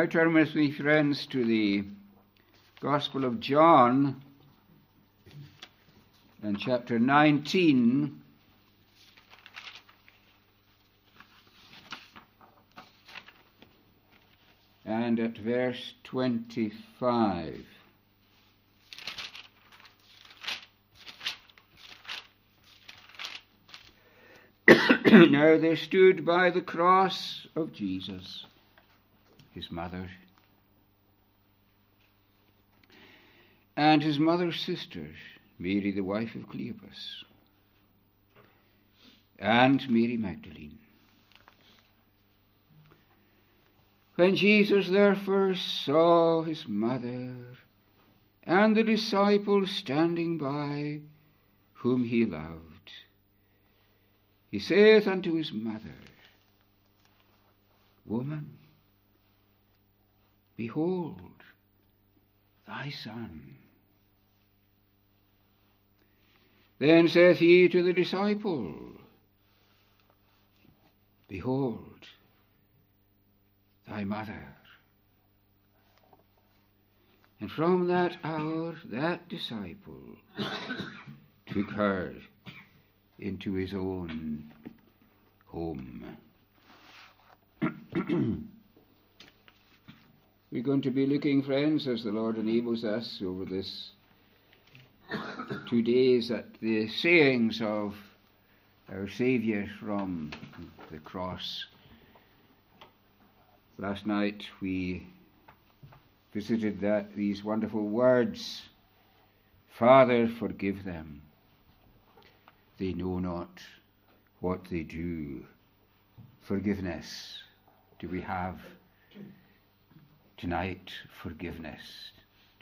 Now turn with me, friends, to the Gospel of John and chapter 19. And at verse 25. now they stood by the cross of Jesus his mother and his mother's sisters, Mary the wife of Cleopas, and Mary Magdalene. When Jesus therefore saw his mother and the disciples standing by, whom he loved, he saith unto his mother, Woman, behold thy son. Then saith he to the disciple, Behold thy mother. And from that hour that disciple took her into his own home. We're going to be looking, friends, as the Lord enables us over this two days at the sayings of our Saviour from the cross. Last night we visited that these wonderful words, Father, forgive them they know not what they do. Forgiveness. Do we have tonight forgiveness?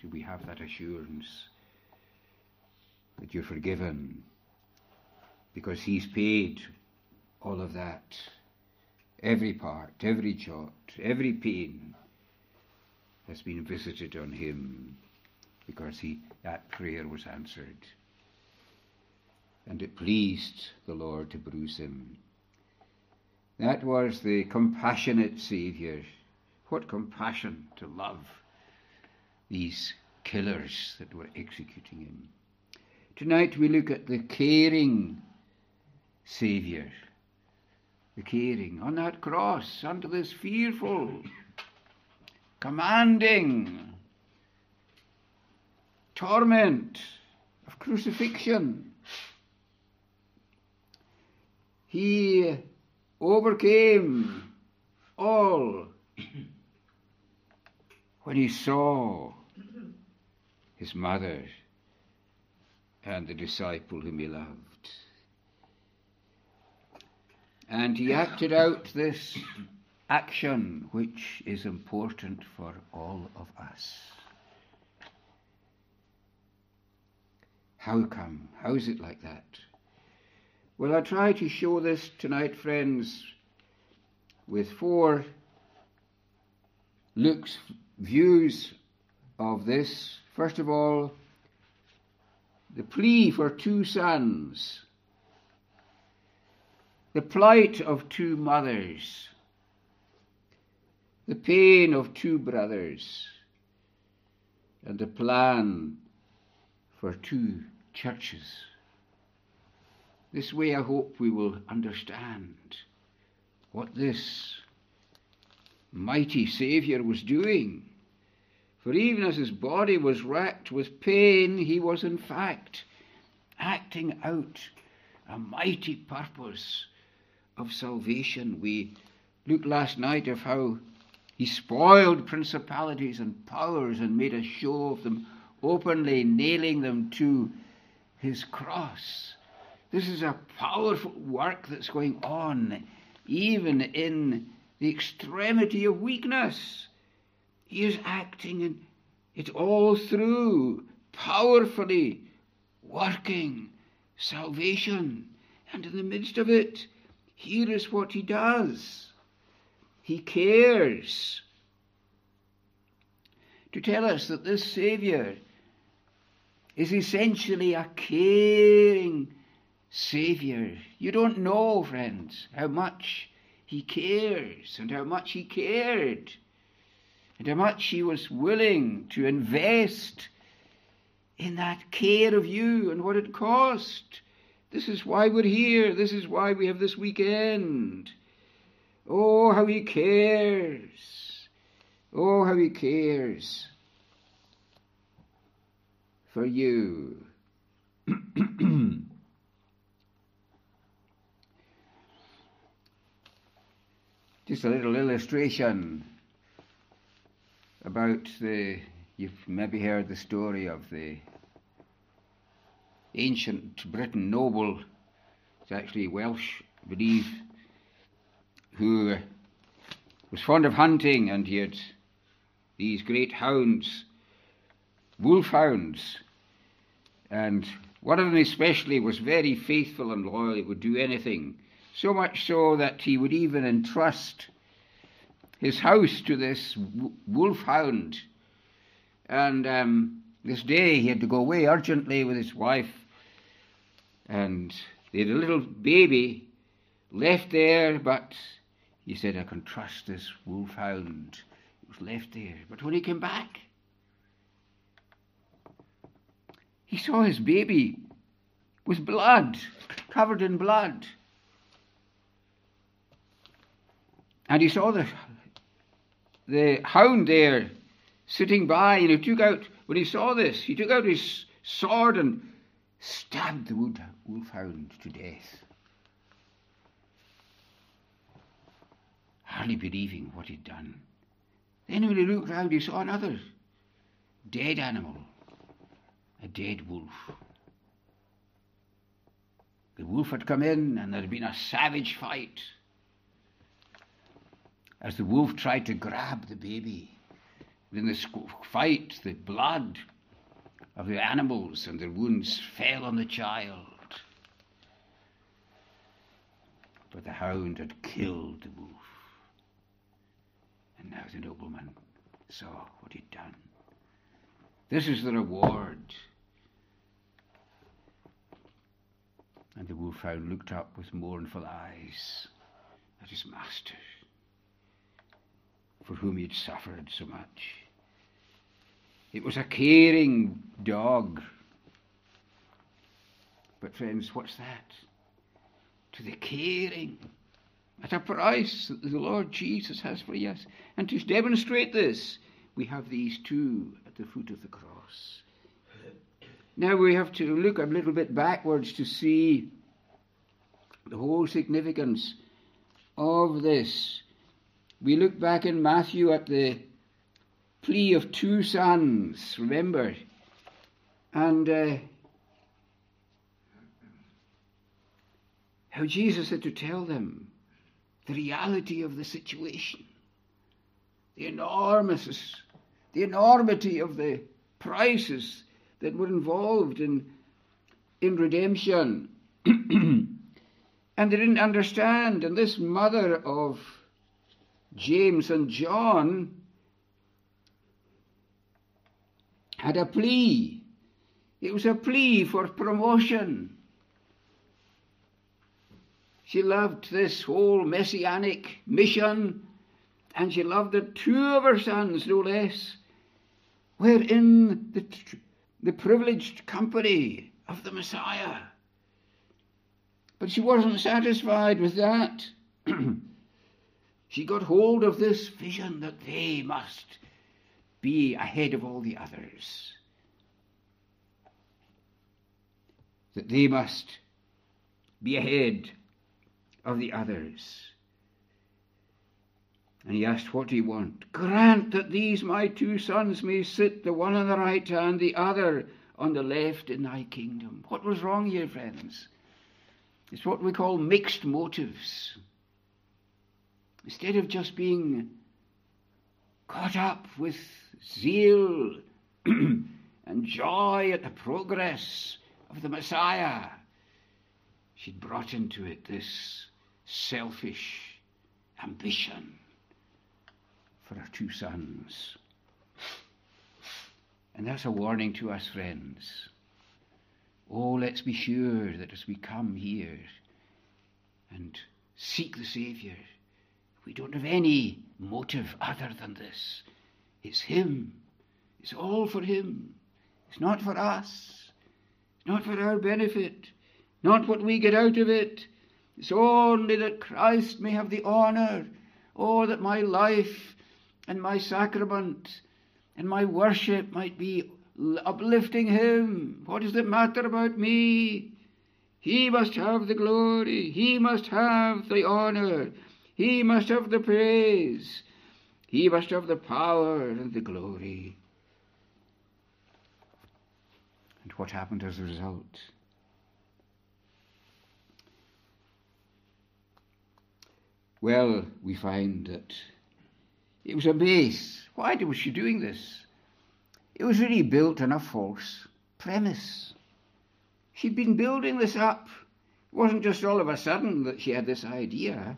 Do we have that assurance that you're forgiven? Because He's paid all of that. Every part, every jot, every pain has been visited on Him because he, that prayer was answered and it pleased the Lord to bruise him. That was the compassionate Saviour. What compassion to love these killers that were executing him. Tonight we look at the caring Saviour. The caring on that cross under this fearful, commanding torment of crucifixion he overcame all when he saw his mother and the disciple whom he loved. And he acted out this action which is important for all of us. How come? How is it like that? Well, I try to show this tonight, friends, with four Luke's views of this. First of all, the plea for two sons, the plight of two mothers, the pain of two brothers, and the plan for two churches. This way, I hope we will understand what this mighty Saviour was doing. For even as his body was racked with pain, he was in fact acting out a mighty purpose of salvation. We looked last night of how he spoiled principalities and powers and made a show of them openly, nailing them to his cross. This is a powerful work that's going on, even in the extremity of weakness. He is acting in it all through, powerfully working salvation. And in the midst of it, here is what he does. He cares to tell us that this Saviour is essentially a caring Saviour. You don't know, friends, how much He cares and how much He cared and how much he was willing to invest in that care of you and what it cost. This is why we're here. This is why we have this weekend. Oh, how he cares. Oh, how he cares for you. Just a little illustration about the. You've maybe heard the story of the ancient Briton noble. It's actually Welsh, I believe, who was fond of hunting and he had these great hounds, wolf hounds, and one of them especially was very faithful and loyal. it would do anything so much so that he would even entrust his house to this wolfhound. And um, this day he had to go away urgently with his wife, and they had a little baby left there, but he said, I can trust this wolfhound. It was left there. But when he came back, he saw his baby with blood, covered in blood. And he saw the, the hound there sitting by, and he took out, when he saw this, he took out his sword and stabbed the wolfhound to death. Hardly believing what he'd done. Then when he looked round, he saw another dead animal, a dead wolf. The wolf had come in, and there had been a savage fight as the wolf tried to grab the baby. In this fight, the blood of the animals and their wounds fell on the child. But the hound had killed the wolf. And now the nobleman saw what he'd done. This is the reward. And the wolfhound looked up with mournful eyes at his master for whom he had suffered so much. It was a caring dog. But, friends, what's that? To the caring at a price that the Lord Jesus has for us. And to demonstrate this, we have these two at the foot of the cross. Now we have to look a little bit backwards to see the whole significance of this we look back in Matthew at the plea of two sons, remember? And uh, how Jesus had to tell them the reality of the situation, the enormous, the enormity of the prices that were involved in, in redemption. and they didn't understand. And this mother of James and John had a plea. It was a plea for promotion. She loved this whole messianic mission, and she loved the two of her sons, no less, were in the, the privileged company of the Messiah. But she wasn't satisfied with that. She got hold of this vision that they must be ahead of all the others. That they must be ahead of the others. And he asked, What do you want? Grant that these my two sons may sit, the one on the right hand, the other on the left in thy kingdom. What was wrong here, friends? It's what we call mixed motives. Instead of just being caught up with zeal and joy at the progress of the Messiah, she'd brought into it this selfish ambition for her two sons. And that's a warning to us, friends. Oh, let's be sure that as we come here and seek the Saviour, we don't have any motive other than this. It's Him. It's all for Him. It's not for us. It's not for our benefit. Not what we get out of it. It's only that Christ may have the honour. Oh, that my life and my sacrament and my worship might be uplifting Him. What does it matter about me? He must have the glory. He must have the honour. He must have the praise. He must have the power and the glory. And what happened as a result? Well, we find that it was a base. Why was she doing this? It was really built on a false premise. She'd been building this up. It wasn't just all of a sudden that she had this idea.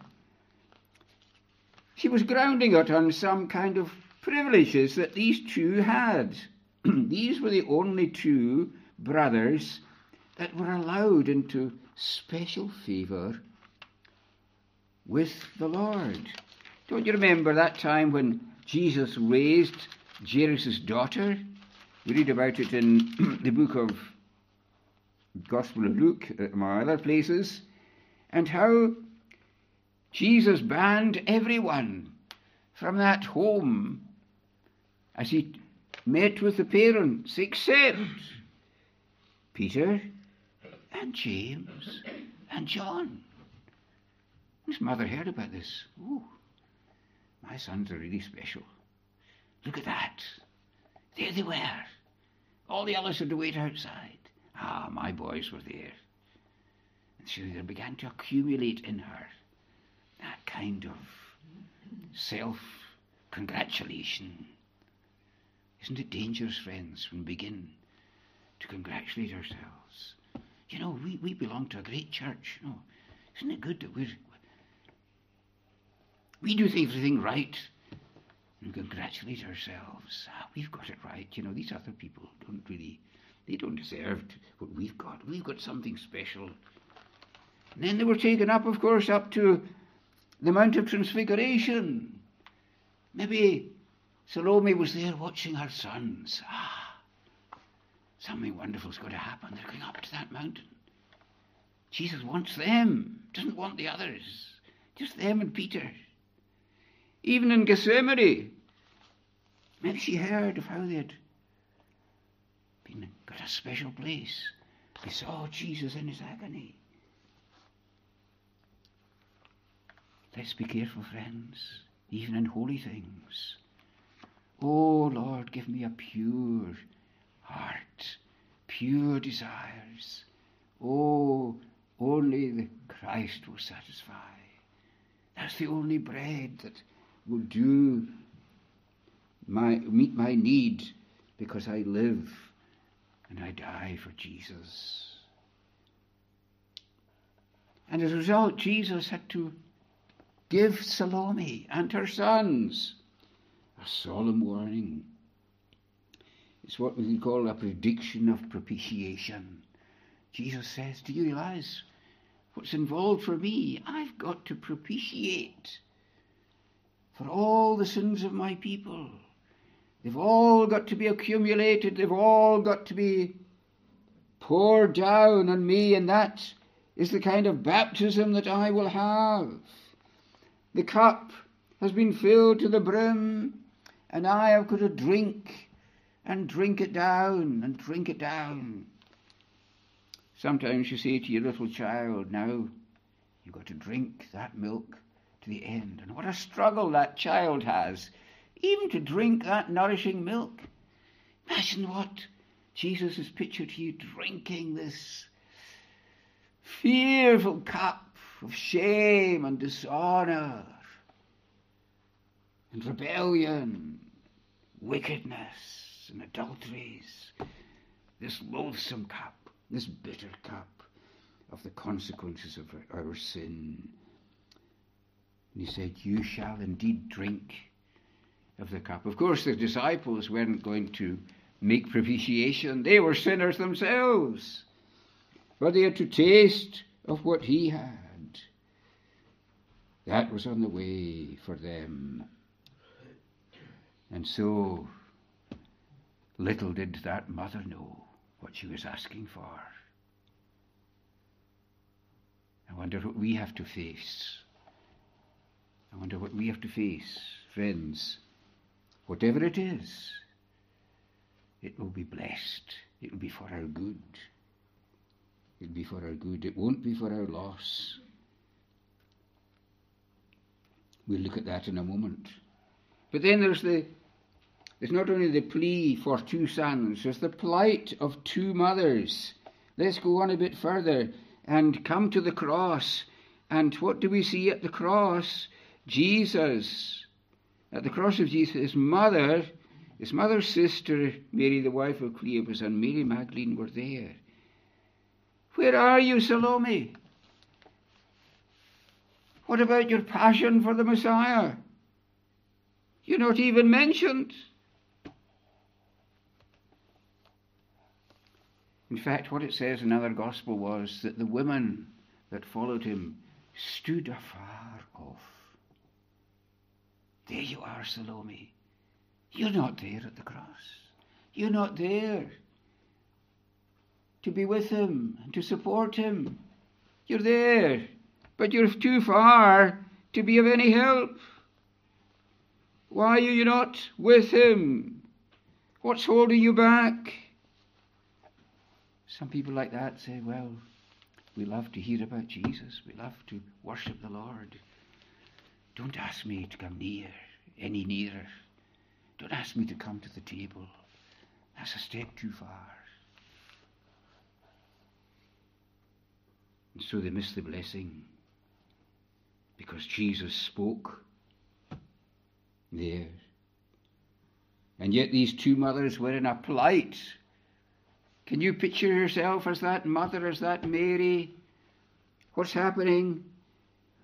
She was grounding it on some kind of privileges that these two had. these were the only two brothers that were allowed into special favour with the Lord. Don't you remember that time when Jesus raised Jairus' daughter? We read about it in the book of Gospel of Luke, uh, among other places, and how Jesus banned everyone from that home as he met with the parents, except Peter and James and John. His mother heard about this. Ooh, my sons are really special. Look at that. There they were. All the others had to wait outside. Ah, my boys were there. And so there began to accumulate in her that kind of self congratulation. Isn't it dangerous, friends, when we begin to congratulate ourselves? You know, we, we belong to a great church. You know, isn't it good that we're we do everything right and congratulate ourselves. Ah, we've got it right. You know, these other people don't really, they don't deserve what we've got. We've got something special. And then they were taken up, of course, up to the Mount of Transfiguration. Maybe Salome was there watching her sons. Ah, something wonderful's going to happen. They're going up to that mountain. Jesus wants them, doesn't want the others. Just them and Peter even in Gethsemane. Maybe she heard of how they'd been got a special place. They saw Jesus in his agony. Let's be careful, friends, even in holy things. Oh Lord, give me a pure heart, pure desires. Oh, only the Christ will satisfy. That's the only bread that will do my meet my need because I live and I die for Jesus. And as a result, Jesus had to give Salome and her sons a solemn warning. It's what we can call a prediction of propitiation. Jesus says, Do you realize what's involved for me? I've got to propitiate for all the sins of my people. They've all got to be accumulated, they've all got to be poured down on me, and that is the kind of baptism that I will have. The cup has been filled to the brim, and I have got to drink and drink it down and drink it down. Sometimes you say to your little child, Now, you've got to drink that milk to the end. And what a struggle that child has, even to drink that nourishing milk. Imagine what Jesus has pictured to you drinking this fearful cup of shame and dishonour and rebellion, wickedness and adulteries. This loathsome cup, this bitter cup of the consequences of our sin and he said, You shall indeed drink of the cup. Of course, the disciples weren't going to make propitiation, they were sinners themselves. But they had to taste of what he had. That was on the way for them. And so little did that mother know what she was asking for. I wonder what we have to face. I wonder what we have to face, friends. Whatever it is, it will be blessed. It will be for our good. It will be for our good. It won't be for our loss. We'll look at that in a moment. But then there's the there's not only the plea for two sons, there's the plight of two mothers. Let's go on a bit further and come to the cross. And what do we see at the cross? Jesus. At the cross of Jesus, his mother, his mother's sister, Mary, the wife of Cleopas, and Mary Magdalene were there. Where are you, Salome? What about your passion for the Messiah? You're not even mentioned. In fact, what it says in another gospel was that the women that followed him stood afar off. There you are, Salome. You're not there at the cross. You're not there to be with him and to support him. You're there, but you're too far to be of any help. Why are you not with him? What's holding you back? Some people like that say, well, we love to hear about Jesus. We love to worship the Lord. Don't ask me to come near, any nearer. Don't ask me to come to the table. That's a step too far. And so they miss the blessing because Jesus spoke there. And yet these two mothers were in a plight can you picture yourself as that mother, as that Mary? What's happening?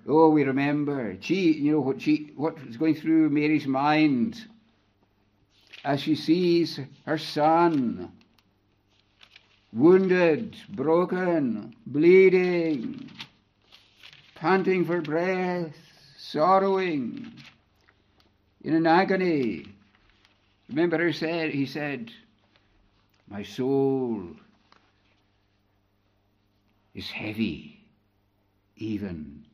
Oh, we remember. She, you know what she, what is going through Mary's mind as she sees her son wounded, broken, bleeding, panting for breath, sorrowing, in an agony. Remember, he said, he said, my soul is heavy, even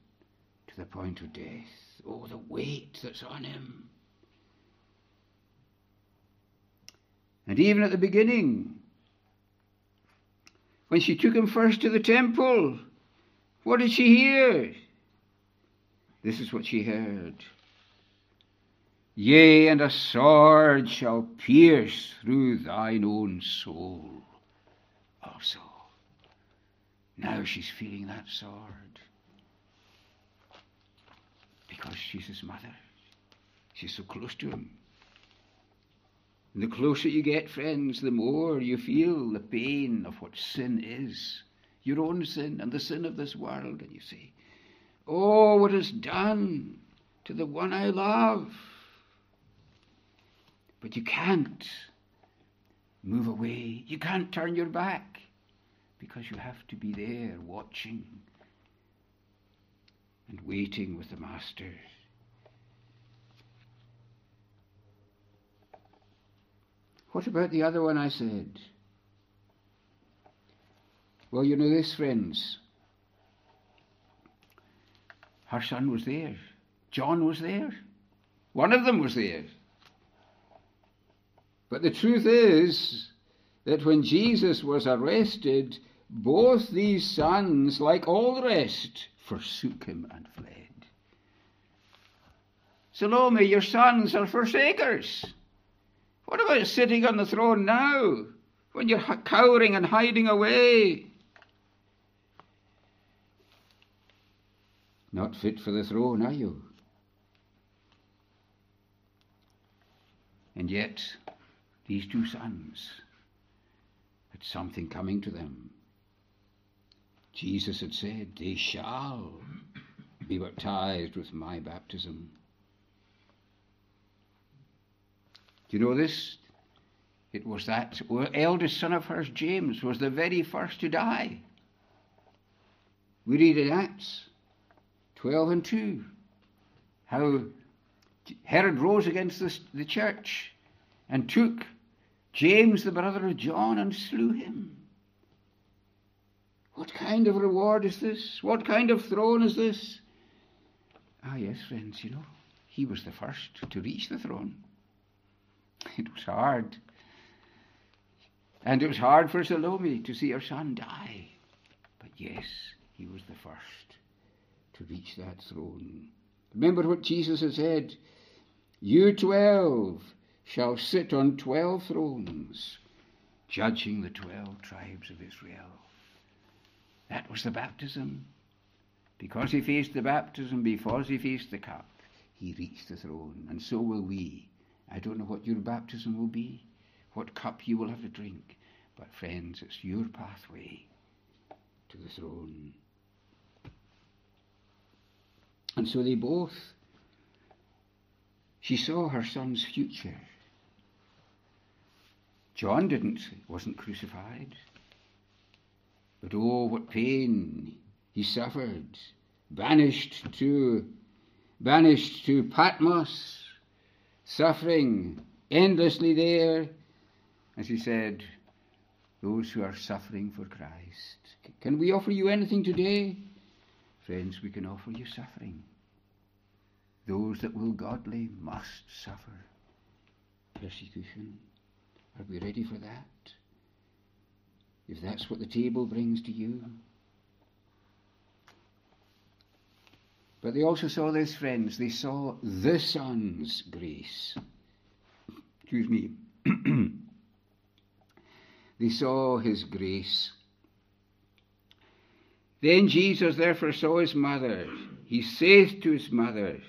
to the point of death. Oh, the weight that's on him. And even at the beginning, when she took him first to the temple, what did she hear? This is what she heard. Yea, and a sword shall pierce through thine own soul also. Now she's feeling that sword because she's his mother. She's so close to him. And the closer you get, friends, the more you feel the pain of what sin is your own sin and the sin of this world. And you say, Oh, what is done to the one I love? But you can't move away. You can't turn your back because you have to be there watching and waiting with the Master. What about the other one I said? Well, you know this, friends. Her son was there. John was there. One of them was there. But the truth is that when Jesus was arrested, both these sons, like all the rest, forsook him and fled. Salome, your sons are forsakers. What about sitting on the throne now when you're cowering and hiding away? Not fit for the throne, are you? And yet, these two sons had something coming to them. Jesus had said, They shall be baptized with my baptism. Do you know this? It was that eldest son of hers, James, was the very first to die. We read in Acts 12 and 2 how Herod rose against the, the church and took James, the brother of John, and slew him. What kind of reward is this? What kind of throne is this? Ah, yes, friends, you know, he was the first to reach the throne. It was hard. And it was hard for Salome to see her son die. But yes, he was the first to reach that throne. Remember what Jesus had said You twelve shall sit on twelve thrones, judging the twelve tribes of Israel. That was the baptism. Because he faced the baptism, because he faced the cup, he reached the throne. And so will we. I don't know what your baptism will be, what cup you will have to drink, but friends, it's your pathway to the throne. And so they both, she saw her son's future. John didn't, wasn't crucified. But oh, what pain he suffered, banished to, banished to Patmos, suffering endlessly there. As he said, those who are suffering for Christ. Can we offer you anything today? Friends, we can offer you suffering. Those that will godly must suffer persecution. Are we ready for that? If that's what the table brings to you. But they also saw this, friends. They saw the Son's grace. Excuse me. they saw his grace. Then Jesus therefore saw his mother. He saith to his mother,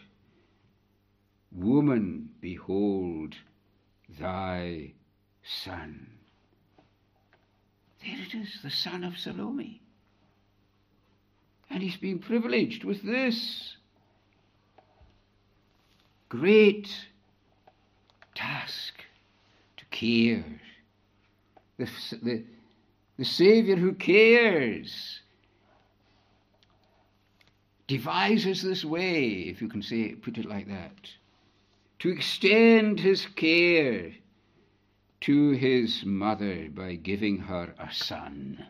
Woman, behold thy son. There it is, the son of Salome. And he's been privileged with this great task to care. The, the, the Saviour who cares devises this way, if you can say put it like that, to extend his care to his mother by giving her a son.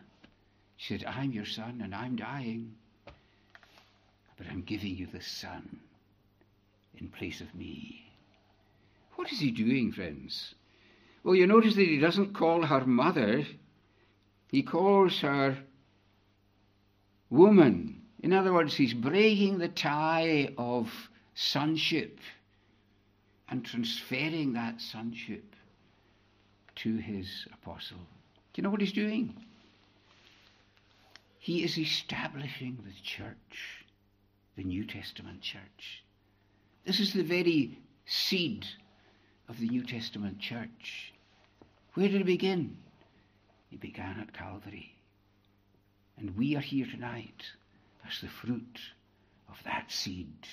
She said, I'm your son and I'm dying, but I'm giving you the son in place of me. What is he doing, friends? Well, you notice that he doesn't call her mother, he calls her woman. In other words, he's breaking the tie of sonship and transferring that sonship to his apostle. Do you know what he's doing? He is establishing the church, the New Testament church. This is the very seed of the New Testament church. Where did it begin? It began at Calvary. And we are here tonight as the fruit of that seed.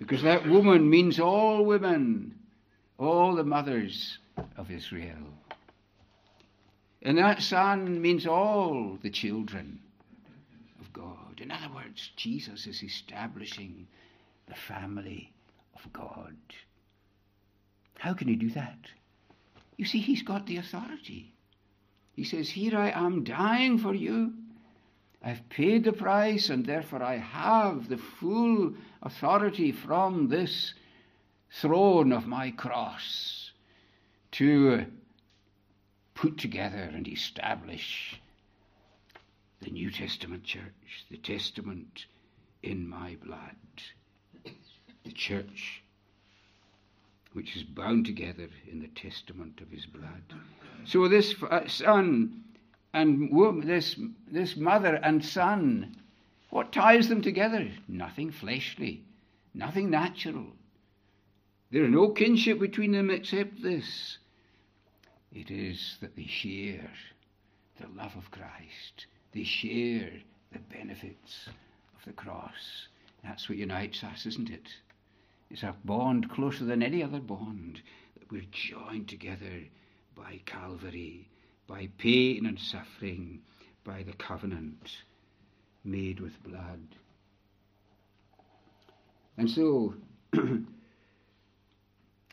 Because that woman means all women all the mothers of Israel. And that son means all the children of God. In other words, Jesus is establishing the family of God. How can he do that? You see, he's got the authority. He says, Here I am dying for you. I've paid the price, and therefore I have the full authority from this throne of my cross to put together and establish the New Testament church, the testament in my blood, the church which is bound together in the testament of his blood. So this uh, son and this, this mother and son, what ties them together? Nothing fleshly, nothing natural. There is no kinship between them except this. It is that they share the love of Christ. They share the benefits of the cross. That's what unites us, isn't it? It's a bond closer than any other bond that we're joined together by Calvary, by pain and suffering, by the covenant made with blood. And so,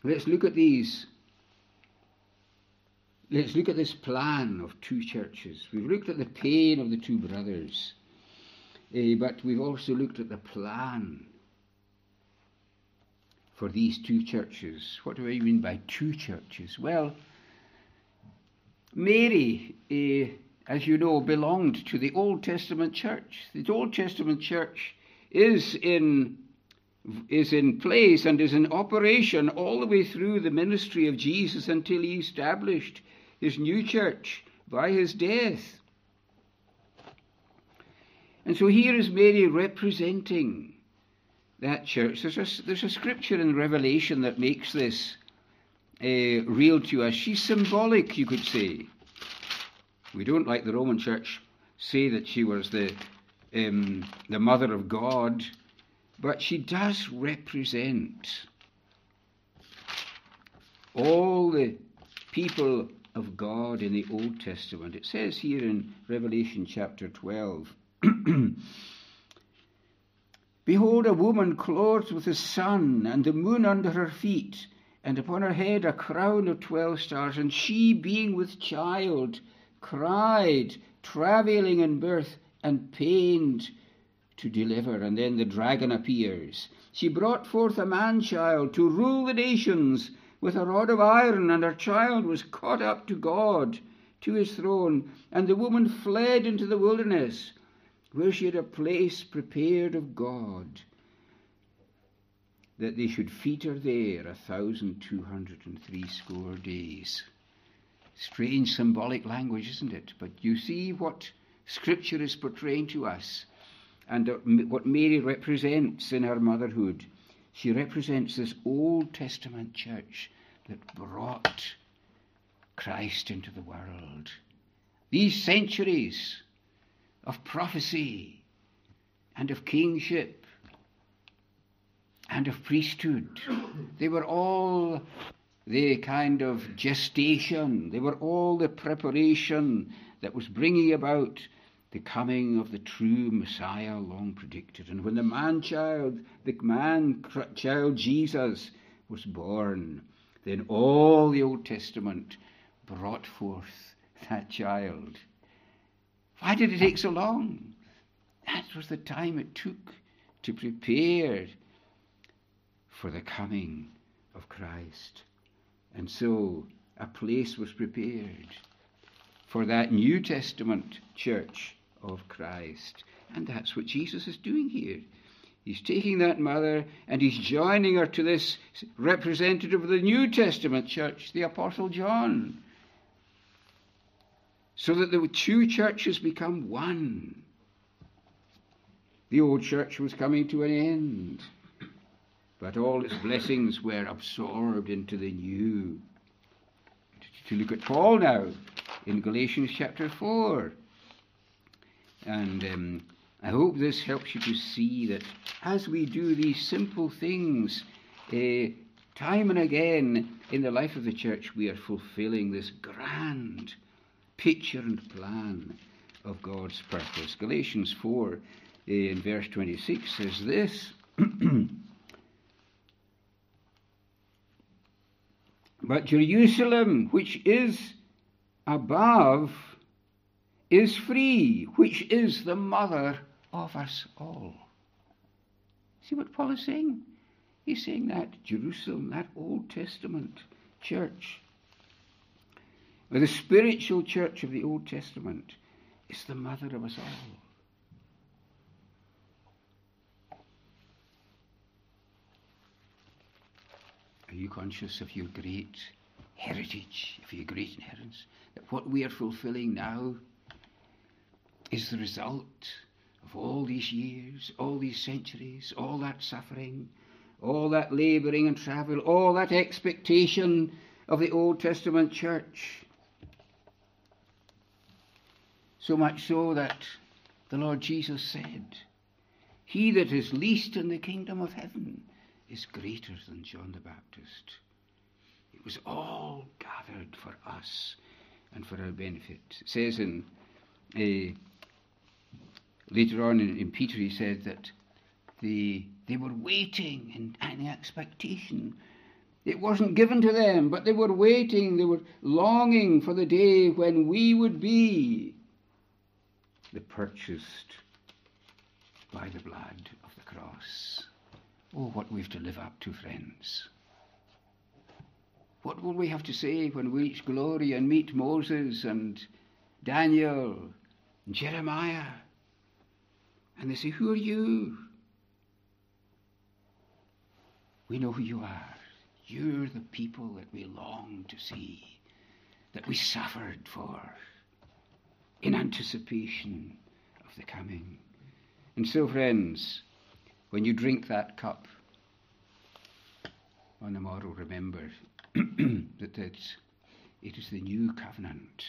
let's look at these. Let's look at this plan of two churches. We've looked at the pain of the two brothers, uh, but we've also looked at the plan for these two churches. What do I mean by two churches? Well, Mary, uh, as you know, belonged to the Old Testament church. The Old Testament church is in is in place and is in operation all the way through the ministry of Jesus until he established his new church by his death. And so here is Mary representing that church. There's a, there's a scripture in Revelation that makes this uh, real to us. She's symbolic, you could say. We don't, like the Roman Church, say that she was the um, the mother of God, but she does represent all the people of God in the Old Testament. It says here in Revelation chapter 12 Behold, a woman clothed with the sun and the moon under her feet and upon her head a crown of twelve stars, and she, being with child, cried, travailing in birth, and pained to deliver. And then the dragon appears. She brought forth a man child to rule the nations with a rod of iron, and her child was caught up to God, to his throne. And the woman fled into the wilderness, where she had a place prepared of God that they should feed her there a thousand two hundred and three score days. Strange symbolic language, isn't it? But you see what Scripture is portraying to us and what Mary represents in her motherhood. She represents this Old Testament church that brought Christ into the world. These centuries of prophecy and of kingship and of priesthood. They were all the kind of gestation, they were all the preparation that was bringing about the coming of the true Messiah long predicted. And when the man child, the man child Jesus was born, then all the Old Testament brought forth that child. Why did it take so long? That was the time it took to prepare for the coming of Christ. And so a place was prepared for that New Testament church of Christ. And that's what Jesus is doing here. He's taking that mother and he's joining her to this representative of the New Testament church, the Apostle John, so that the two churches become one. The old church was coming to an end but all its blessings were absorbed into the new. To look at Paul now in Galatians chapter 4. And um, I hope this helps you to see that as we do these simple things, uh, time and again in the life of the church, we are fulfilling this grand picture and plan of God's purpose. Galatians 4 uh, in verse 26 says this. But Jerusalem, which is above, is free, which is the mother of us all. See what Paul is saying? He's saying that Jerusalem, that Old Testament church, the spiritual church of the Old Testament, is the mother of us all. You conscious of your great heritage, of your great inheritance? That what we are fulfilling now is the result of all these years, all these centuries, all that suffering, all that labouring and travel, all that expectation of the Old Testament church. So much so that the Lord Jesus said, He that is least in the kingdom of heaven is greater than John the Baptist. It was all gathered for us and for our benefit. It says in uh, later on in, in Peter, he said that they, they were waiting in, in expectation. It wasn't given to them, but they were waiting, they were longing for the day when we would be the purchased by the blood of the cross. Oh, what we've to live up to, friends. What will we have to say when we reach glory and meet Moses and Daniel and Jeremiah? And they say, Who are you? We know who you are. You're the people that we long to see, that we suffered for in anticipation of the coming. And so, friends, when you drink that cup on the morrow, remember that it's, it is the new covenant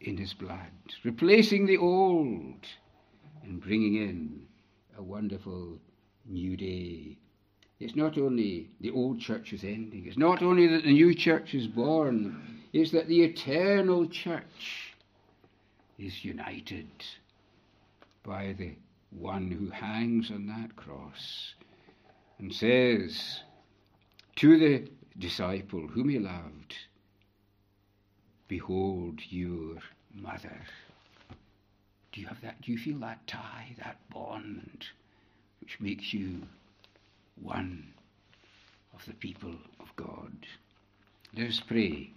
in his blood, replacing the old and bringing in a wonderful new day. It's not only the old church is ending, it's not only that the new church is born, it's that the eternal church is united by the one who hangs on that cross and says to the disciple whom he loved, Behold your mother. Do you have that? Do you feel that tie, that bond, which makes you one of the people of God? Let us pray.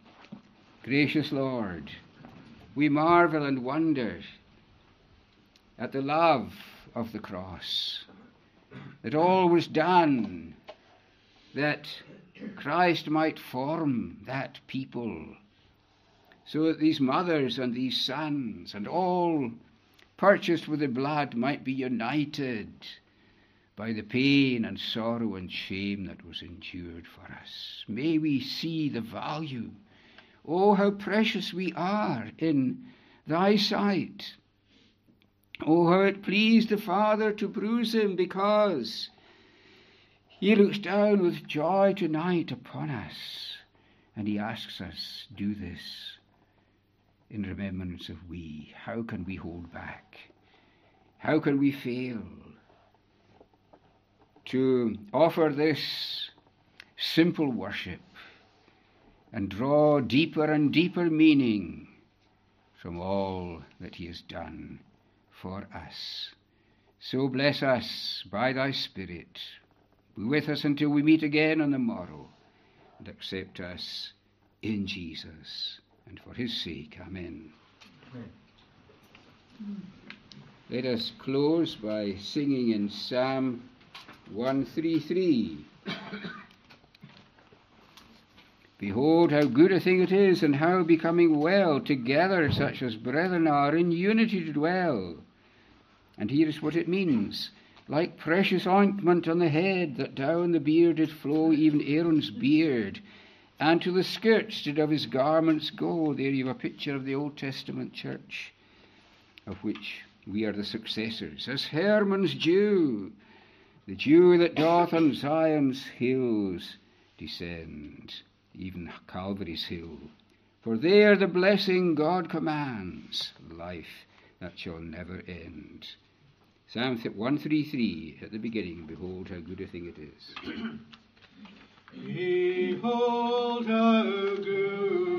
Gracious Lord, we marvel and wonder at the love of the cross, that all was done that Christ might form that people, so that these mothers and these sons and all purchased with the blood might be united by the pain and sorrow and shame that was endured for us. May we see the value. Oh, how precious we are in thy sight. Oh, how it pleased the Father to bruise him because he looks down with joy tonight upon us, and he asks us, Do this in remembrance of we. How can we hold back? How can we fail to offer this simple worship and draw deeper and deeper meaning from all that he has done for us? So bless us by thy Spirit be with us until we meet again on the morrow, and accept us in Jesus. And for his sake, Amen. Amen. Let us close by singing in Psalm 133. Behold, how good a thing it is, and how becoming well together such as brethren are in unity to dwell. And here is what it means like precious ointment on the head, that down the beard did flow, even Aaron's beard, and to the skirts did of his garments go. There you have a picture of the Old Testament church, of which we are the successors, as Hermon's Jew, the dew that doth on Zion's hills descend, even Calvary's hill. For there the blessing God commands, life that shall never end. Psalm 133 at the beginning, Behold how good a thing it is. Behold how good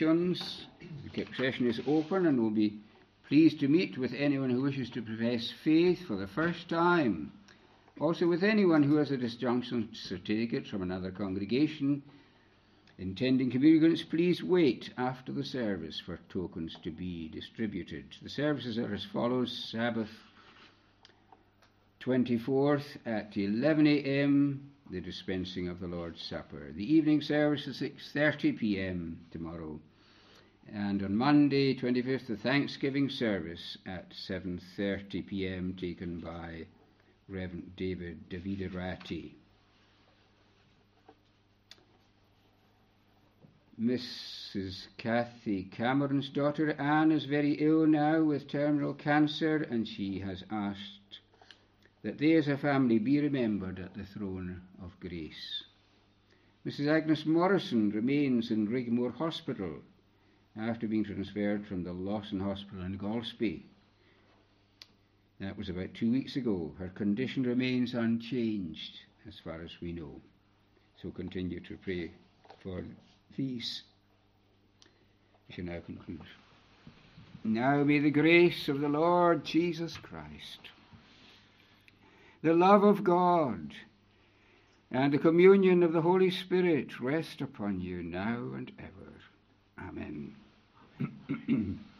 the session is open and we'll be pleased to meet with anyone who wishes to profess faith for the first time. Also with anyone who has a disjunction certificate from another congregation. Intending communicants, please wait after the service for tokens to be distributed. The services are as follows Sabbath 24th at 11 a.m., the dispensing of the Lord's Supper. The evening service is 6:30 p.m. tomorrow. And on Monday 25th the Thanksgiving service at 7:30 p.m. taken by Reverend David David Ratti. Mrs. Kathy Cameron's daughter Anne is very ill now with terminal cancer, and she has asked that they as a family be remembered at the throne of grace. Mrs. Agnes Morrison remains in Raigmore Hospital after being transferred from the Lawson Hospital in Golspie. That was about two weeks ago. Her condition remains unchanged as far as we know. So continue to pray for these. We shall now conclude. Now may the grace of the Lord Jesus Christ, the love of God, and the communion of the Holy Spirit rest upon you now and ever. Amen.